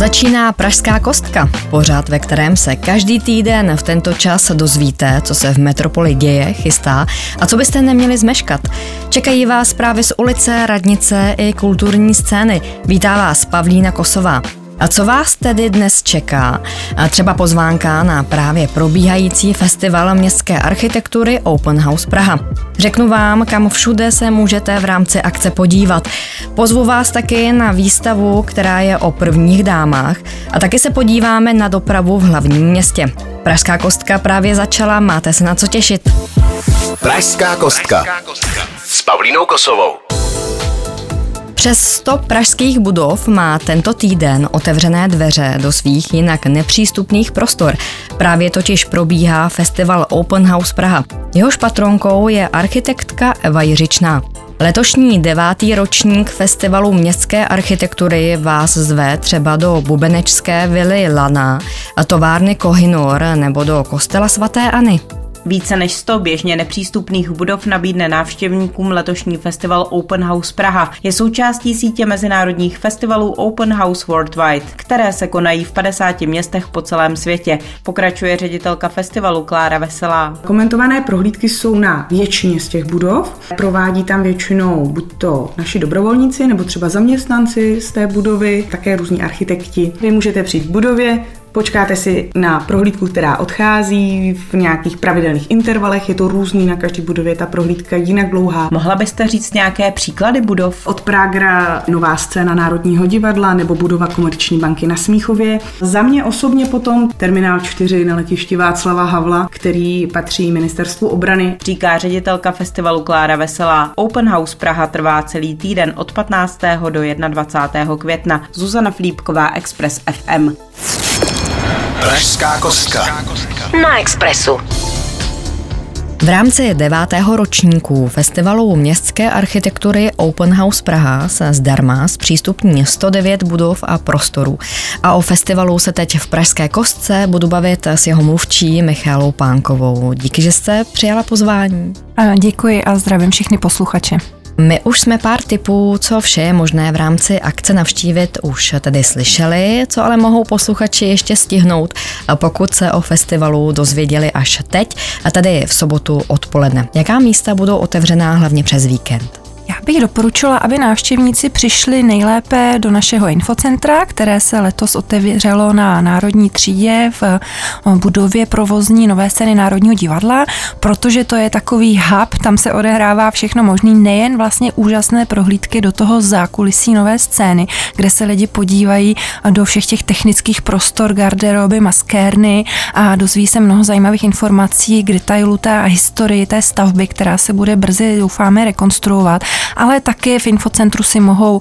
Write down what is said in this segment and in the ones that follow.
Začíná Pražská kostka, pořád ve kterém se každý týden v tento čas dozvíte, co se v metropoli děje, chystá a co byste neměli zmeškat. Čekají vás právě z ulice, radnice i kulturní scény. Vítá vás Pavlína Kosová. A co vás tedy dnes čeká? A třeba pozvánka na právě probíhající festival městské architektury Open House Praha. Řeknu vám, kam všude se můžete v rámci akce podívat. Pozvu vás taky na výstavu, která je o prvních dámách a taky se podíváme na dopravu v hlavním městě. Pražská kostka právě začala, máte se na co těšit. Pražská kostka s Pavlínou Kosovou. Přes 100 pražských budov má tento týden otevřené dveře do svých jinak nepřístupných prostor. Právě totiž probíhá festival Open House Praha. Jehož patronkou je architektka Eva Jiřičná. Letošní devátý ročník festivalu městské architektury vás zve třeba do bubenečské vily Lana, továrny Kohinor nebo do kostela svatéAny. Více než 100 běžně nepřístupných budov nabídne návštěvníkům letošní festival Open House Praha. Je součástí sítě mezinárodních festivalů Open House Worldwide, které se konají v 50 městech po celém světě. Pokračuje ředitelka festivalu Klára Veselá. Komentované prohlídky jsou na většině z těch budov. Provádí tam většinou buď to naši dobrovolníci, nebo třeba zaměstnanci z té budovy, také různí architekti. Vy můžete přijít k budově, Počkáte si na prohlídku, která odchází v nějakých pravidelných intervalech, je to různý na každý budově, ta prohlídka jinak dlouhá. Mohla byste říct nějaké příklady budov? Od Pragra nová scéna Národního divadla nebo budova Komerční banky na Smíchově. Za mě osobně potom terminál 4 na letišti Václava Havla, který patří ministerstvu obrany. Říká ředitelka festivalu Klára Veselá. Open House Praha trvá celý týden od 15. do 21. května. Zuzana Flípková, Express FM. Pražská kostka. Na Expressu. V rámci devátého ročníku festivalu městské architektury Open House Praha se zdarma zpřístupní 109 budov a prostorů. A o festivalu se teď v Pražské kostce budu bavit s jeho mluvčí Michalou Pánkovou. Díky, že jste přijala pozvání. Děkuji a zdravím všechny posluchače. My už jsme pár typů, co vše je možné v rámci akce navštívit, už tedy slyšeli, co ale mohou posluchači ještě stihnout, pokud se o festivalu dozvěděli až teď, a tady v sobotu odpoledne. Jaká místa budou otevřená hlavně přes víkend? Já bych doporučila, aby návštěvníci přišli nejlépe do našeho infocentra, které se letos otevřelo na Národní třídě v eh, budově provozní nové scény Národního divadla, protože to je takový hub, tam se odehrává všechno možné, nejen vlastně úžasné prohlídky do toho zákulisí nové scény, kde se lidi podívají do všech těch technických prostor, garderoby, maskérny a dozví se mnoho zajímavých informací k detailu té historii té stavby, která se bude brzy, doufáme, rekonstruovat ale taky v infocentru si mohou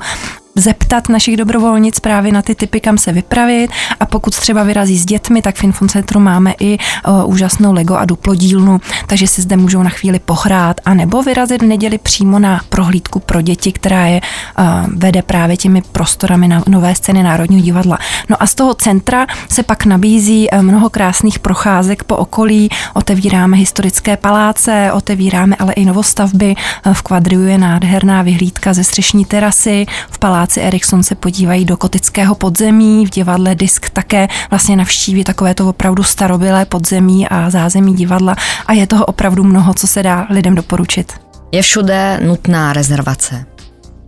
zeptat našich dobrovolnic právě na ty typy, kam se vypravit. A pokud třeba vyrazí s dětmi, tak v Infocentru máme i uh, úžasnou Lego a Duplo dílnu, takže si zde můžou na chvíli pohrát. A nebo vyrazit v neděli přímo na prohlídku pro děti, která je uh, vede právě těmi prostorami na nové scény Národního divadla. No a z toho centra se pak nabízí mnoho krásných procházek po okolí, otevíráme historické paláce, otevíráme ale i novostavby, v kvadriu je nádherná vyhlídka ze střešní terasy, v paláci diváci Erikson se podívají do kotického podzemí, v divadle Disk také vlastně navštíví takové to opravdu starobilé podzemí a zázemí divadla a je toho opravdu mnoho, co se dá lidem doporučit. Je všude nutná rezervace.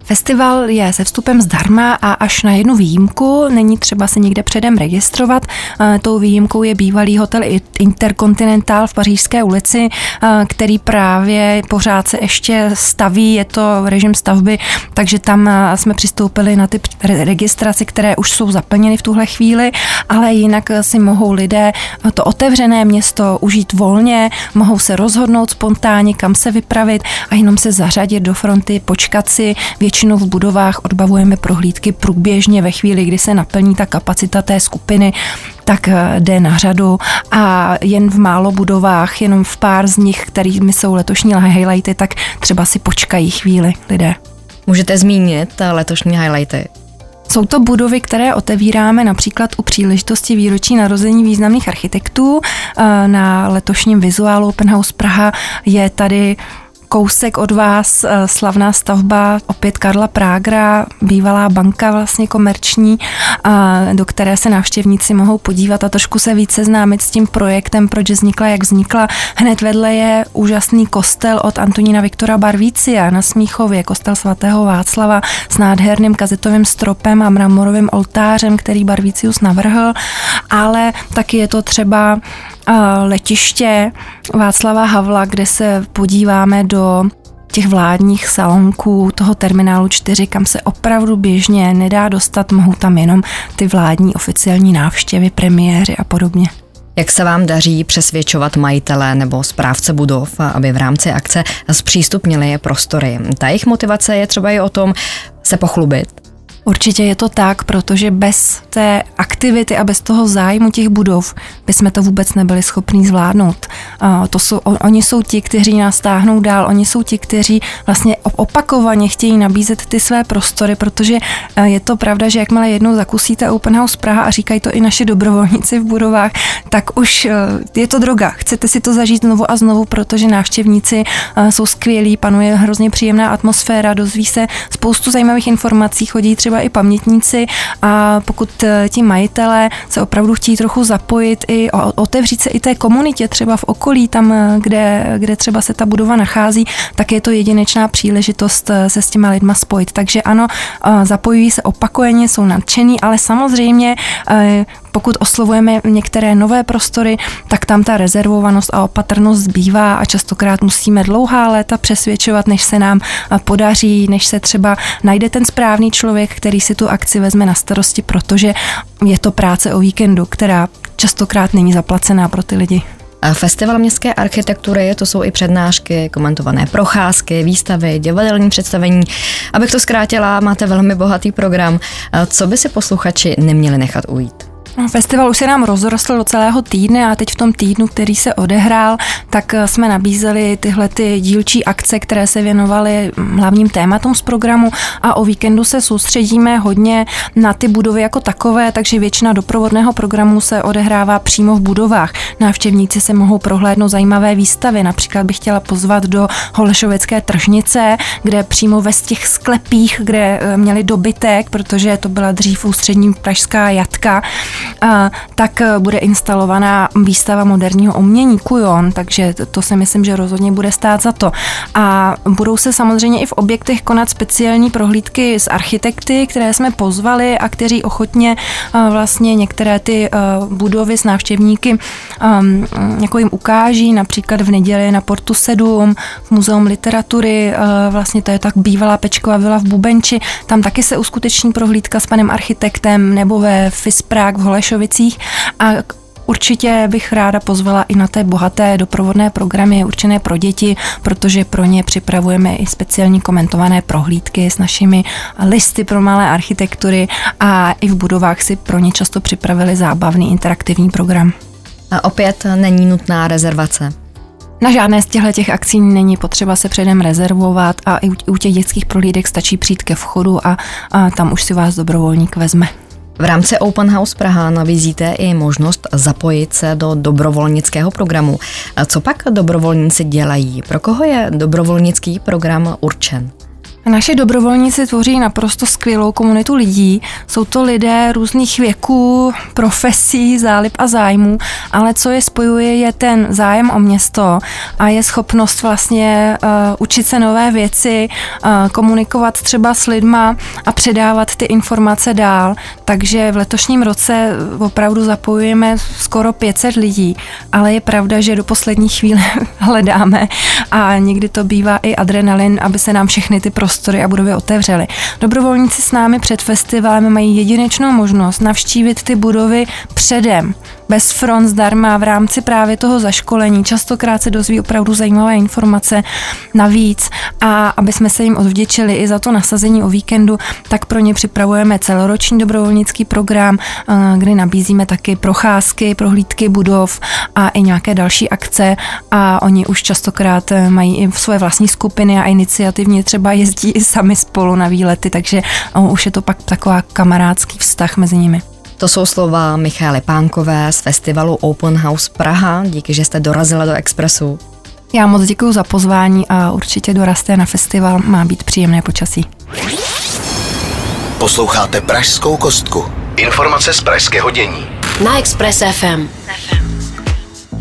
Festival je se vstupem zdarma a až na jednu výjimku není třeba se někde předem registrovat. Eh, tou výjimkou je bývalý hotel Intercontinental v Pařížské ulici, eh, který právě pořád se ještě staví, je to režim stavby, takže tam eh, jsme přistoupili na ty registraci, které už jsou zaplněny v tuhle chvíli, ale jinak si mohou lidé to otevřené město užít volně, mohou se rozhodnout spontánně, kam se vypravit a jenom se zařadit do fronty, počkat si Většinou v budovách odbavujeme prohlídky průběžně ve chvíli, kdy se naplní ta kapacita té skupiny, tak eh, jde na řadu a jen v málo budovách, jenom v pár z nich, kterými jsou letošní highlighty, tak třeba si počkají chvíli lidé. Můžete zmínit letošní highlighty? Jsou to budovy, které otevíráme například u příležitosti výročí narození významných architektů. Eh, na letošním vizuálu Open House Praha je tady kousek od vás eh, slavná stavba opět Karla Prágra, bývalá banka vlastně komerční, do které se návštěvníci mohou podívat a trošku se více seznámit s tím projektem, proč vznikla, jak vznikla. Hned vedle je úžasný kostel od Antonína Viktora Barvícia na Smíchově, kostel svatého Václava s nádherným kazetovým stropem a mramorovým oltářem, který Barvícius navrhl, ale taky je to třeba letiště Václava Havla, kde se podíváme do těch vládních salonků toho terminálu 4, kam se opravdu běžně nedá dostat, mohou tam jenom ty vládní oficiální návštěvy, premiéry a podobně. Jak se vám daří přesvědčovat majitele nebo správce budov, aby v rámci akce zpřístupnili prostory? Ta jejich motivace je třeba i o tom se pochlubit, Určitě je to tak, protože bez té aktivity a bez toho zájmu těch budov bychom to vůbec nebyli schopní zvládnout. To jsou, oni jsou ti, kteří nás táhnou dál, oni jsou ti, kteří vlastně opakovaně chtějí nabízet ty své prostory, protože je to pravda, že jakmile jednou zakusíte Open House Praha a říkají to i naši dobrovolníci v budovách, tak už je to droga. Chcete si to zažít znovu a znovu, protože návštěvníci jsou skvělí, panuje hrozně příjemná atmosféra, dozví se spoustu zajímavých informací, chodí třeba třeba i pamětníci a pokud eh, ti majitelé se opravdu chtějí trochu zapojit i otevřít se i té komunitě třeba v okolí, tam, eh, kde, kde třeba se ta budova nachází, tak je to jedinečná příležitost eh, se s těma lidma spojit. Takže ano, zapojují se opakovaně, jsou nadšení, ale samozřejmě pokud oslovujeme některé nové prostory, tak tam ta rezervovanost a opatrnost zbývá a častokrát musíme dlouhá léta přesvědčovat, než se nám podaří, než se třeba najde ten správný člověk, který si tu akci vezme na starosti, protože je to práce o víkendu, která častokrát není zaplacená pro ty lidi. Festival městské architektury, to jsou i přednášky, komentované procházky, výstavy, divadelní představení. Abych to zkrátila, máte velmi bohatý program. Co by si posluchači neměli nechat ujít? No, festival už se nám rozrostl do celého týdne a teď v tom týdnu, který se odehrál, tak eh, jsme nabízeli tyhle ty dílčí akce, které se věnovaly hm, hlavním tématům z programu a o víkendu se soustředíme hodně na ty budovy jako takové, takže většina doprovodného programu se odehrává přímo v budovách. Návštěvníci se mohou prohlédnout zajímavé výstavy, například bych chtěla pozvat do Holešovecké tržnice, kde přímo ve těch sklepích, kde eh, měli dobytek, protože to byla dřív ústřední pražská jatka, tak eh, bude instalovaná výstava moderního umění Kujon, takže to si myslím, že rozhodně bude stát za to. A budou se samozřejmě i v objektech konat speciální prohlídky s architekty, které jsme pozvali a kteří ochotně eh, vlastně některé ty eh, budovy s návštěvníky ehm, jako jim ukáží, například v neděli na Portu 7, v Muzeum literatury, vlastně to je tak bývalá pečková vila v Bubenči, tam taky se uskuteční prohlídka s panem architektem nebo ve Fisprák v Holešovicích a Určitě bych ráda pozvala i na té bohaté doprovodné programy určené pro děti, protože pro ně připravujeme i speciální komentované prohlídky s našimi listy pro malé architektury a i v budovách si pro ně často připravili zábavný interaktivní program. A opět není nutná rezervace. Na žádné z těchto těch akcí není potřeba se předem rezervovat a i u těch dětských prohlídek stačí přijít ke vchodu a, a tam už si vás dobrovolník vezme. V rámci Open House Praha nabízíte i možnost zapojit se do dobrovolnického programu. Co pak dobrovolníci dělají? Pro koho je dobrovolnický program určen? Naše dobrovolníci tvoří naprosto skvělou komunitu lidí. Jsou to lidé různých věků, profesí, zálib a zájmů, ale co je spojuje, je ten zájem o město a je schopnost vlastně uh, učit se nové věci, uh, komunikovat třeba s lidma a předávat ty informace dál. Takže v letošním roce opravdu zapojujeme skoro 500 lidí, ale je pravda, že do poslední chvíle hledáme a někdy to bývá i adrenalin, aby se nám všechny ty prostředky prostory a budovy otevřely. Dobrovolníci s námi před festivalem mají jedinečnou možnost navštívit ty budovy předem bez front zdarma v rámci právě toho zaškolení. Častokrát se dozví opravdu zajímavé informace navíc a aby jsme se jim odvděčili i za to nasazení o víkendu, tak pro ně připravujeme celoroční dobrovolnický program, eh, kdy nabízíme taky procházky, prohlídky budov a i nějaké další akce a oni už častokrát eh, mají i své vlastní skupiny a iniciativně třeba jezdí i sami spolu na výlety, takže už je to pak taková kamarádský vztah mezi nimi. To jsou slova Michály Pánkové z festivalu Open House Praha. Díky, že jste dorazila do Expressu. Já moc děkuji za pozvání a určitě doraste na festival, má být příjemné počasí. Posloucháte Pražskou kostku. Informace z pražského dění. Na Express FM.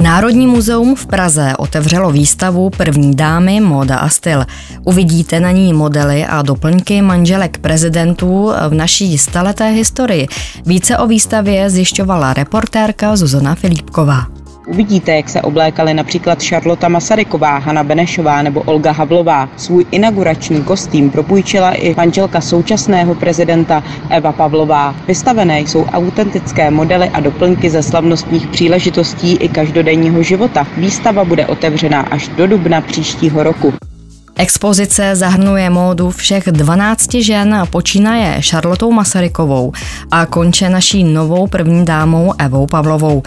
Národní muzeum v Praze otevřelo výstavu První dámy, móda a styl. Uvidíte na ní modely a doplňky manželek prezidentů v naší staleté historii. Více o výstavě zjišťovala reportérka Zuzana Filipková. Uvidíte, jak se oblékali například Šarlota Masaryková, Hanna Benešová nebo Olga Havlová. Svůj inaugurační kostým propůjčila i manželka současného prezidenta Eva Pavlová. Vystavené jsou autentické modely a doplňky ze slavnostních příležitostí i každodenního života. Výstava bude otevřená až do dubna příštího roku. Expozice zahrnuje módu všech 12 žen a počínaje Šarlotou Masarykovou a konče naší novou první dámou Evou Pavlovou.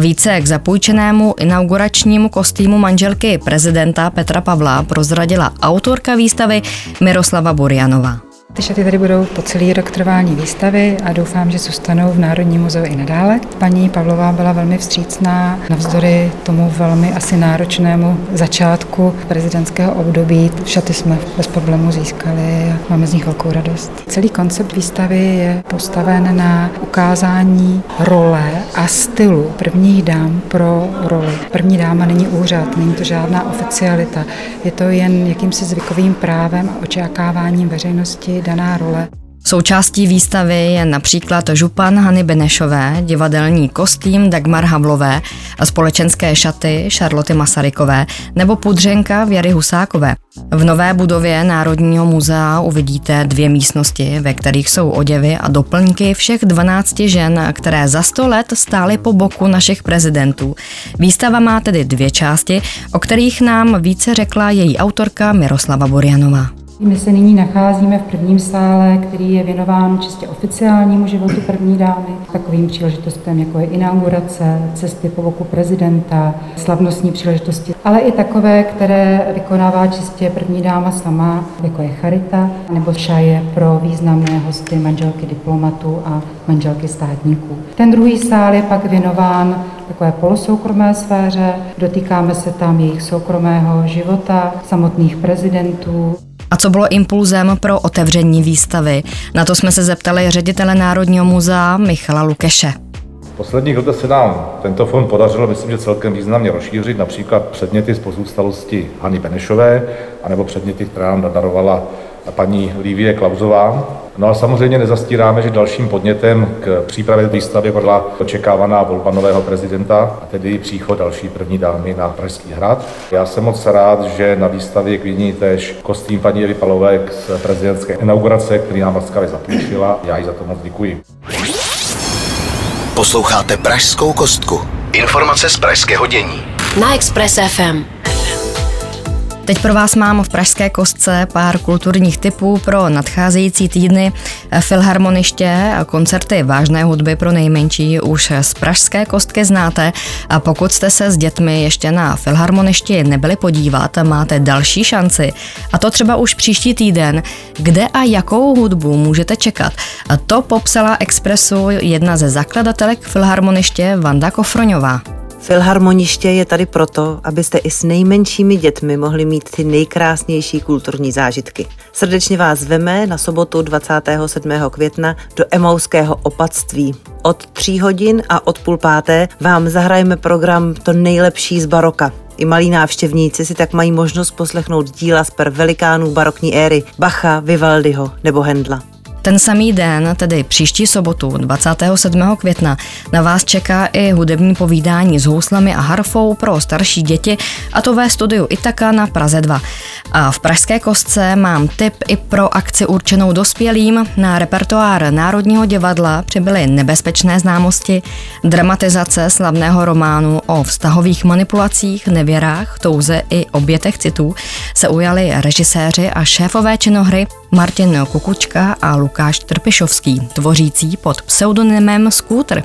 Více k zapůjčenému inauguračnímu kostýmu manželky prezidenta Petra Pavla prozradila autorka výstavy Miroslava Burianová. Ty šaty tady budou po celý rok trvání výstavy a doufám, že zůstanou v Národním muzeu i nadále. Paní Pavlová byla velmi vstřícná navzdory tomu velmi asi náročnému začátku prezidentského období. Šaty jsme bez problému získali a máme z nich velkou radost. Celý koncept výstavy je postaven na ukázání role a stylu prvních dám pro roli. První dáma není úřad, není to žádná oficialita. Je to jen jakýmsi zvykovým právem a očekáváním veřejnosti daná role. Součástí výstavy je například župan Hany Benešové, divadelní kostým Dagmar Havlové společenské šaty Šarloty Masarykové nebo pudřenka Věry Husákové. V nové budově Národního muzea uvidíte dvě místnosti, ve kterých jsou oděvy a doplňky všech 12 žen, které za 100 let stály po boku našich prezidentů. Výstava má tedy dvě části, o kterých nám více řekla její autorka Miroslava Borianová. My se nyní nacházíme v prvním sále, který je věnován čistě oficiálnímu životu první dámy, takovým příležitostem, jako je inaugurace, cesty po boku prezidenta, slavnostní příležitosti, ale i takové, které vykonává čistě první dáma sama, jako je charita, nebo šaje pro významné hosty manželky diplomatů a manželky státníků. Ten druhý sál je pak věnován takové polosoukromé sféře, dotýkáme se tam jejich soukromého života, samotných prezidentů, a co bylo impulzem pro otevření výstavy? Na to jsme se zeptali ředitele Národního muzea Michala Lukeše. V posledních letech se nám tento fond podařilo, myslím, že celkem významně rozšířit, například předměty z pozůstalosti Hany Benešové, anebo předměty, které nám nadarovala paní Lívie Klauzová. No a samozřejmě nezastíráme, že dalším podnětem k přípravě výstavy byla očekávaná volba nového prezidenta a tedy příchod další první dámy na Pražský hrad. Já jsem moc rád, že na výstavě k vidění též kostým paní Evy Palové z prezidentské inaugurace, který nám laskavě zapůjčila. Já jí za to moc děkuji. Posloucháte Pražskou kostku. Informace z pražského dění. Na Express FM. Teď pro vás mám v Pražské kostce pár kulturních typů pro nadcházející týdny. Filharmoniště a koncerty vážné hudby pro nejmenší už z Pražské kostky znáte a pokud jste se s dětmi ještě na Filharmoništi nebyli podívat, máte další šanci. A to třeba už příští týden, kde a jakou hudbu můžete čekat. A to popsala Expressu jedna ze zakladatelek Filharmoniště Vanda Kofroňová. Filharmoniště je tady proto, abyste i s nejmenšími dětmi mohli mít ty nejkrásnější kulturní zážitky. Srdečně vás veme na sobotu 27. května do Emouského opatství. Od tří hodin a od půl páté vám zahrajeme program To nejlepší z baroka. I malí návštěvníci si tak mají možnost poslechnout díla z per velikánů barokní éry Bacha, Vivaldiho nebo Hendla. Ten samý den, tedy příští sobotu 27. května, na vás čeká i hudební povídání s houslami a harfou pro starší děti, a to ve studiu Itaka na Praze 2. A v Pražské kostce mám tip i pro akci určenou dospělým. Na repertoár Národního divadla přibyly nebezpečné známosti, dramatizace slavného románu o vztahových manipulacích, nevěrách, touze i obětech citů se ujali režiséři a šéfové činohry Martin Kukučka a Lukáš Trpišovský, tvořící pod pseudonymem Scooter.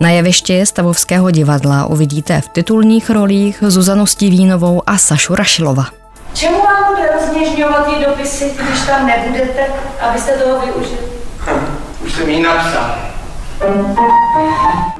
Na jevišti Stavovského divadla uvidíte v titulních rolích Zuzanu Stivínovou a Sašu Rašilova. Čemu vám bude rozněžňovat ty dopisy, když tam nebudete, abyste toho využili? Hm, už jsem jí napsal.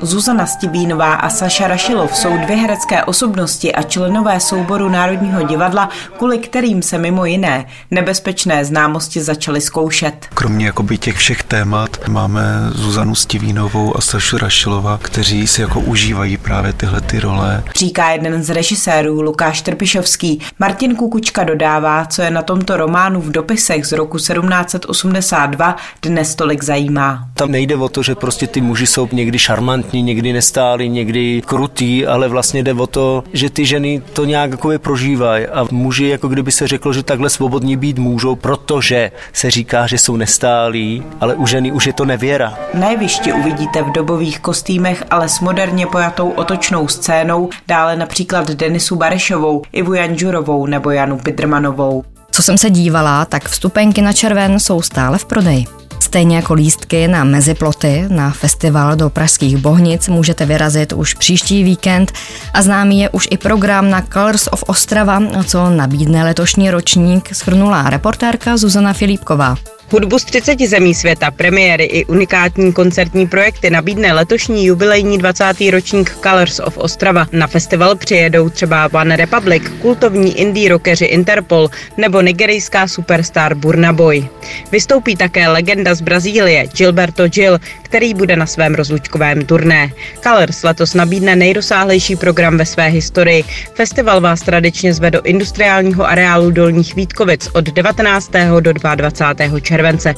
Zuzana Stibínová a Saša Rašilov jsou dvě herecké osobnosti a členové souboru Národního divadla, kvůli kterým se mimo jiné nebezpečné známosti začaly zkoušet. Kromě jakoby těch všech témat máme Zuzanu Stivínovou a Sašu Rašilova, kteří si jako užívají právě tyhle ty role. Říká jeden z režisérů Lukáš Trpišovský. Martin Kukučka dodává, co je na tomto románu v dopisech z roku 1782 dnes tolik zajímá. Tam nejde o to, že prostě ty muži jsou někdy šarmantní, někdy nestáli, někdy krutý, ale vlastně jde o to, že ty ženy to nějak jako prožívají a muži jako kdyby se řeklo, že takhle svobodní být můžou, protože se říká, že jsou nestálí, ale u ženy už je to nevěra. Na jevišti uvidíte v dobových kostýmech, ale s moderně pojatou otočnou scénou, dále například Denisu Barešovou, Ivu Janžurovou nebo Janu Pidrmanovou. Co jsem se dívala, tak vstupenky na červen jsou stále v prodeji. Stejně jako lístky na meziploty na festival do pražských Bohnic můžete vyrazit už příští víkend a známý je už i program na Colors of Ostrava, co nabídne letošní ročník, schrnula reportérka Zuzana Filipková. Hudbu z 30 zemí světa, premiéry i unikátní koncertní projekty nabídne letošní jubilejní 20. ročník Colors of Ostrava. Na festival přijedou třeba One Republic, kultovní indie rockeři Interpol nebo nigerijská superstar Burna Boy. Vystoupí také legenda z Brazílie Gilberto Gil, který bude na svém rozlučkovém turné. Colors letos nabídne nejrozsáhlejší program ve své historii. Festival vás tradičně zve do industriálního areálu Dolních Vítkovic od 19. do 22. července.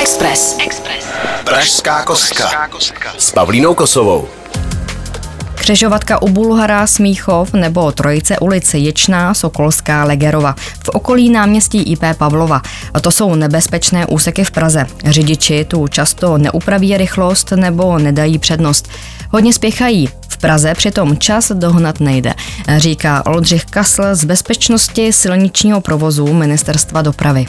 Express. Express. Pražská kostka s Pavlínou Kosovou. Křižovatka u Bulhara, Smíchov nebo Trojice ulice Ječná, Sokolská, Legerova. V okolí náměstí IP Pavlova. To jsou nebezpečné úseky v Praze. Řidiči tu často neupraví rychlost nebo nedají přednost. Hodně spěchají. V Praze přitom čas dohnat nejde, říká Oldřich Kasl z bezpečnosti silničního provozu Ministerstva dopravy.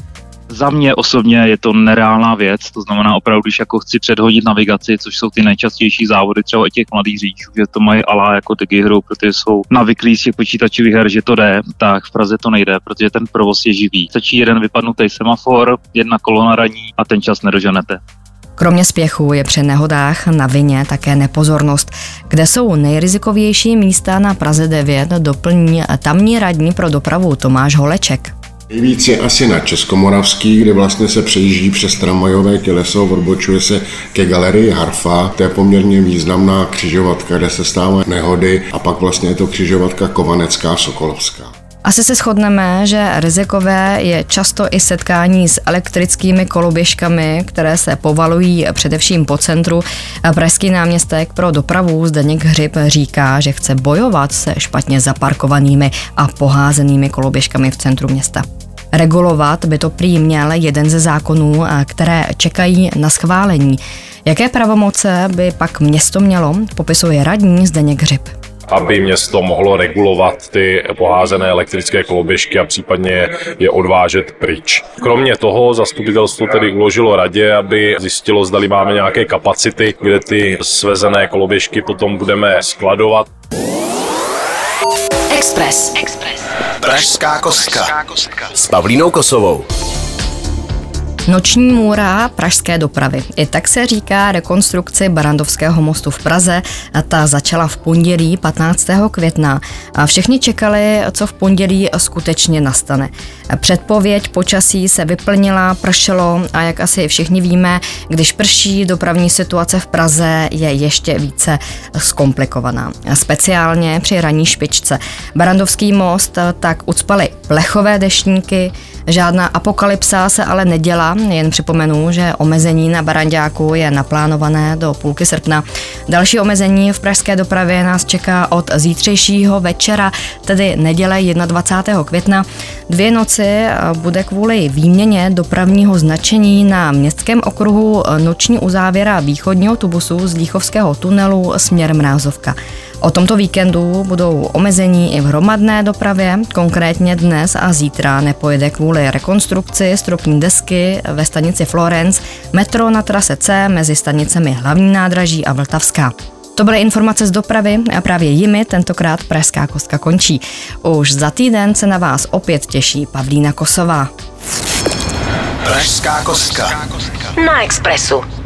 Za mě osobně je to nereálná věc, to znamená opravdu, když jako chci předhodit navigaci, což jsou ty nejčastější závody třeba i těch mladých řidičů, že to mají alá jako hru, protože jsou navyklí z těch počítačových her, že to jde, tak v Praze to nejde, protože ten provoz je živý. Stačí jeden vypadnutý semafor, jedna kolona raní a ten čas nedoženete. Kromě spěchu je při nehodách na vině také nepozornost. Kde jsou nejrizikovější místa na Praze 9, doplní tamní radní pro dopravu Tomáš Holeček. Nejvíc je asi na Českomoravský, kde vlastně se přejíždí přes tramvajové těleso, odbočuje se ke galerii Harfa. To je poměrně významná křižovatka, kde se stávají nehody a pak vlastně je to křižovatka Kovanecká Sokolovská. Asi se shodneme, že rizikové je často i setkání s elektrickými koloběžkami, které se povalují především po centru. Pražský náměstek pro dopravu Zdeněk Hřib říká, že chce bojovat se špatně zaparkovanými a poházenými koloběžkami v centru města. Regulovat by to prý měl jeden ze zákonů, které čekají na schválení. Jaké pravomoce by pak město mělo, popisuje radní Zdeněk Hřib aby město mohlo regulovat ty poházené elektrické koloběžky a případně je odvážet pryč. Kromě toho zastupitelstvo tedy uložilo radě, aby zjistilo, zda máme nějaké kapacity, kde ty svezené koloběžky potom budeme skladovat. Express. Express. Pražská kostka s Pavlínou Kosovou. Noční můra pražské dopravy. I tak se říká rekonstrukci Barandovského mostu v Praze. Ta začala v pondělí 15. května a všichni čekali, co v pondělí skutečně nastane. Předpověď počasí se vyplnila, pršelo a jak asi všichni víme, když prší, dopravní situace v Praze je ještě více zkomplikovaná. Speciálně při ranní špičce. Barandovský most tak ucpaly plechové deštníky, Žádná apokalypsa se ale nedělá, jen připomenu, že omezení na Baranďáku je naplánované do půlky srpna. Další omezení v pražské dopravě nás čeká od zítřejšího večera, tedy neděle 21. května. Dvě noci bude kvůli výměně dopravního značení na městském okruhu noční uzávěra východního tubusu z Líchovského tunelu směrem Mrázovka. O tomto víkendu budou omezení i v hromadné dopravě, konkrétně dnes a zítra nepojede kvůli rekonstrukci stropní desky ve stanici Florence metro na trase C mezi stanicemi Hlavní nádraží a Vltavská. To byly informace z dopravy a právě jimi tentokrát Pražská kostka končí. Už za týden se na vás opět těší Pavlína Kosová. Pražská kostka. Na Expressu.